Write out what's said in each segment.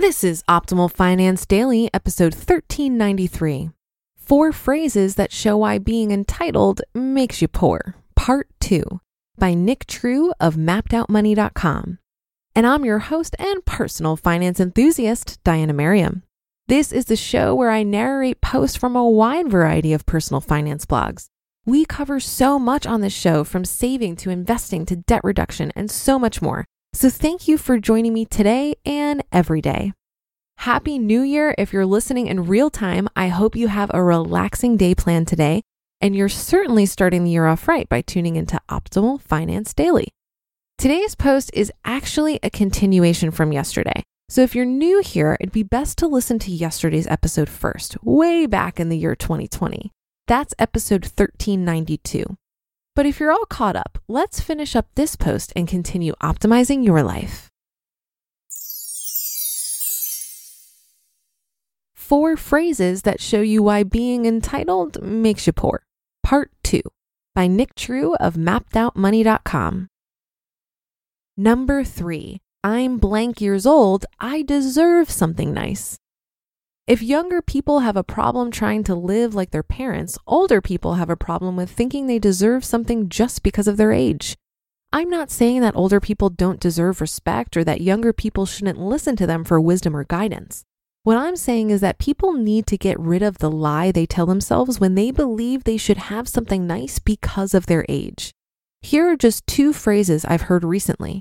This is Optimal Finance Daily, episode 1393. Four phrases that show why being entitled makes you poor, part two, by Nick True of mappedoutmoney.com. And I'm your host and personal finance enthusiast, Diana Merriam. This is the show where I narrate posts from a wide variety of personal finance blogs. We cover so much on this show from saving to investing to debt reduction and so much more. So thank you for joining me today and every day. Happy New Year. If you're listening in real time, I hope you have a relaxing day planned today. And you're certainly starting the year off right by tuning into Optimal Finance Daily. Today's post is actually a continuation from yesterday. So if you're new here, it'd be best to listen to yesterday's episode first, way back in the year 2020. That's episode 1392. But if you're all caught up, let's finish up this post and continue optimizing your life. Four phrases that show you why being entitled makes you poor. Part 2 by Nick True of mappedoutmoney.com. Number 3. I'm blank years old. I deserve something nice. If younger people have a problem trying to live like their parents, older people have a problem with thinking they deserve something just because of their age. I'm not saying that older people don't deserve respect or that younger people shouldn't listen to them for wisdom or guidance. What I'm saying is that people need to get rid of the lie they tell themselves when they believe they should have something nice because of their age. Here are just two phrases I've heard recently.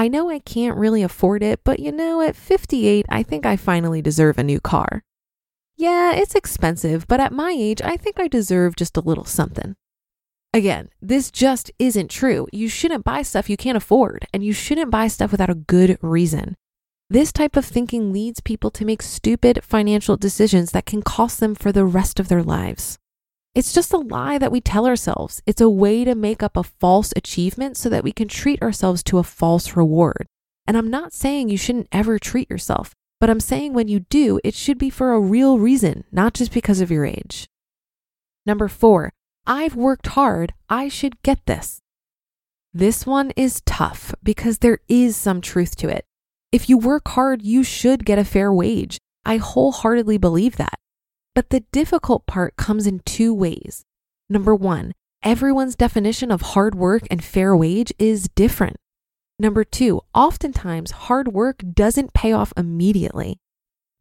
I know I can't really afford it, but you know, at 58, I think I finally deserve a new car. Yeah, it's expensive, but at my age, I think I deserve just a little something. Again, this just isn't true. You shouldn't buy stuff you can't afford, and you shouldn't buy stuff without a good reason. This type of thinking leads people to make stupid financial decisions that can cost them for the rest of their lives. It's just a lie that we tell ourselves. It's a way to make up a false achievement so that we can treat ourselves to a false reward. And I'm not saying you shouldn't ever treat yourself, but I'm saying when you do, it should be for a real reason, not just because of your age. Number four, I've worked hard. I should get this. This one is tough because there is some truth to it. If you work hard, you should get a fair wage. I wholeheartedly believe that. But the difficult part comes in two ways. Number one, everyone's definition of hard work and fair wage is different. Number two, oftentimes hard work doesn't pay off immediately.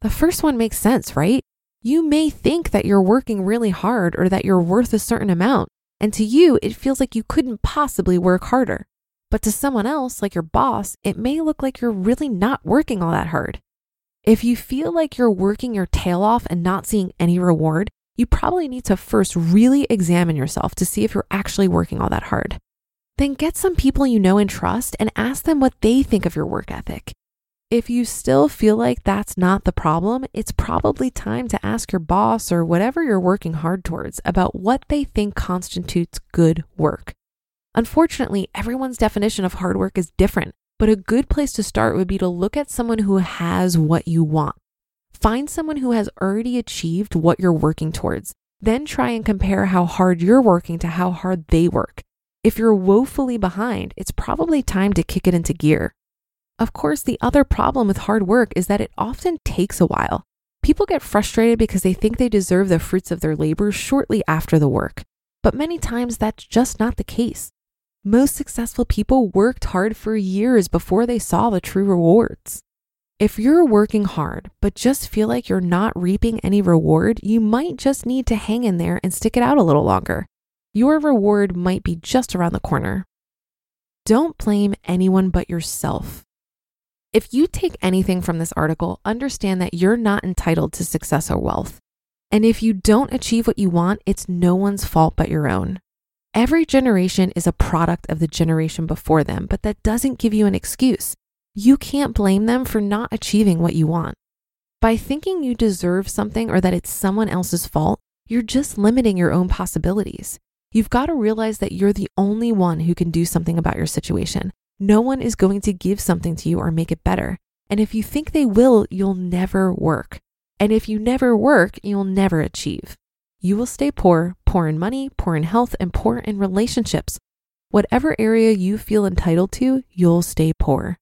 The first one makes sense, right? You may think that you're working really hard or that you're worth a certain amount, and to you, it feels like you couldn't possibly work harder. But to someone else, like your boss, it may look like you're really not working all that hard. If you feel like you're working your tail off and not seeing any reward, you probably need to first really examine yourself to see if you're actually working all that hard. Then get some people you know and trust and ask them what they think of your work ethic. If you still feel like that's not the problem, it's probably time to ask your boss or whatever you're working hard towards about what they think constitutes good work. Unfortunately, everyone's definition of hard work is different, but a good place to start would be to look at someone who has what you want. Find someone who has already achieved what you're working towards. Then try and compare how hard you're working to how hard they work. If you're woefully behind, it's probably time to kick it into gear. Of course, the other problem with hard work is that it often takes a while. People get frustrated because they think they deserve the fruits of their labor shortly after the work. But many times that's just not the case. Most successful people worked hard for years before they saw the true rewards. If you're working hard, but just feel like you're not reaping any reward, you might just need to hang in there and stick it out a little longer. Your reward might be just around the corner. Don't blame anyone but yourself. If you take anything from this article, understand that you're not entitled to success or wealth. And if you don't achieve what you want, it's no one's fault but your own. Every generation is a product of the generation before them, but that doesn't give you an excuse. You can't blame them for not achieving what you want. By thinking you deserve something or that it's someone else's fault, you're just limiting your own possibilities. You've got to realize that you're the only one who can do something about your situation. No one is going to give something to you or make it better. And if you think they will, you'll never work. And if you never work, you'll never achieve. You will stay poor, poor in money, poor in health, and poor in relationships. Whatever area you feel entitled to, you'll stay poor.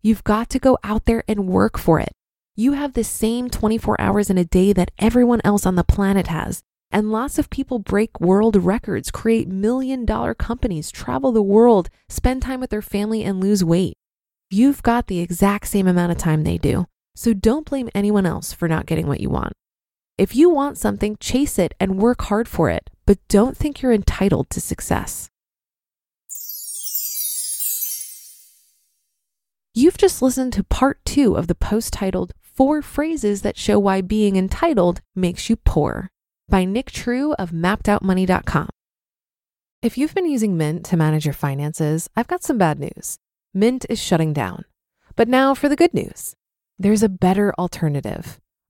You've got to go out there and work for it. You have the same 24 hours in a day that everyone else on the planet has. And lots of people break world records, create million dollar companies, travel the world, spend time with their family, and lose weight. You've got the exact same amount of time they do. So don't blame anyone else for not getting what you want. If you want something, chase it and work hard for it, but don't think you're entitled to success. You've just listened to part two of the post titled Four Phrases That Show Why Being Entitled Makes You Poor by Nick True of mappedoutmoney.com. If you've been using Mint to manage your finances, I've got some bad news. Mint is shutting down. But now for the good news there's a better alternative.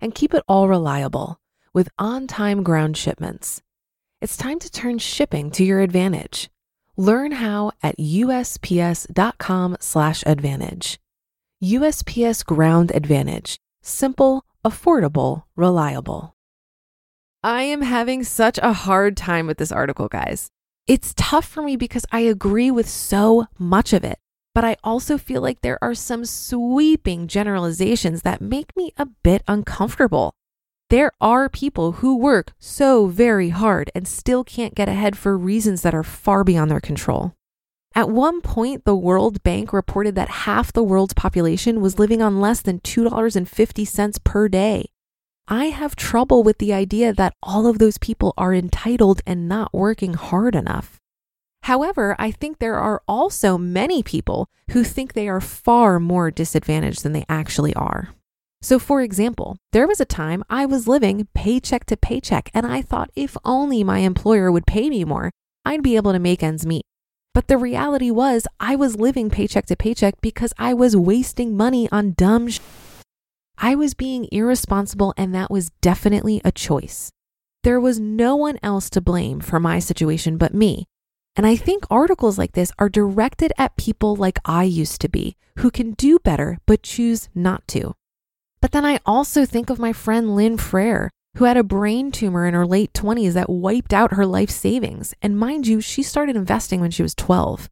and keep it all reliable with on time ground shipments. It's time to turn shipping to your advantage. Learn how at USPS.com/slash advantage. USPS Ground Advantage. Simple, affordable, reliable. I am having such a hard time with this article, guys. It's tough for me because I agree with so much of it but I also feel like there are some sweeping generalizations that make me a bit uncomfortable. There are people who work so very hard and still can't get ahead for reasons that are far beyond their control. At one point, the World Bank reported that half the world's population was living on less than $2.50 per day. I have trouble with the idea that all of those people are entitled and not working hard enough. However, I think there are also many people who think they are far more disadvantaged than they actually are. So, for example, there was a time I was living paycheck to paycheck, and I thought if only my employer would pay me more, I'd be able to make ends meet. But the reality was, I was living paycheck to paycheck because I was wasting money on dumb sh- I was being irresponsible, and that was definitely a choice. There was no one else to blame for my situation but me, and I think articles like this are directed at people like I used to be, who can do better but choose not to. But then I also think of my friend Lynn Frere, who had a brain tumor in her late 20s that wiped out her life savings. And mind you, she started investing when she was 12.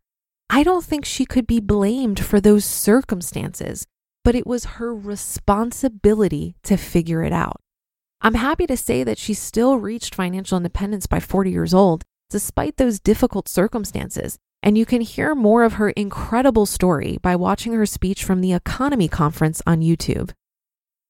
I don't think she could be blamed for those circumstances, but it was her responsibility to figure it out. I'm happy to say that she still reached financial independence by 40 years old, despite those difficult circumstances. And you can hear more of her incredible story by watching her speech from the EconoMe Conference on YouTube.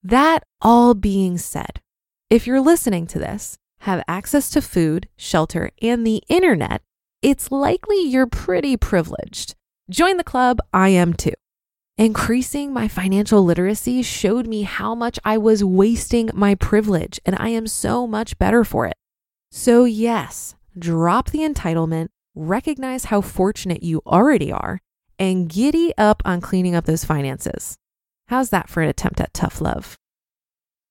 That all being said, if you're listening to this, have access to food, shelter, and the internet, it's likely you're pretty privileged. Join the club, I am too. Increasing my financial literacy showed me how much I was wasting my privilege, and I am so much better for it. So, yes, drop the entitlement, recognize how fortunate you already are, and giddy up on cleaning up those finances. How's that for an attempt at tough love?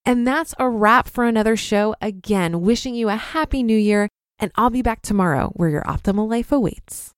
And that's a wrap for another show. Again, wishing you a happy new year, and I'll be back tomorrow where your optimal life awaits.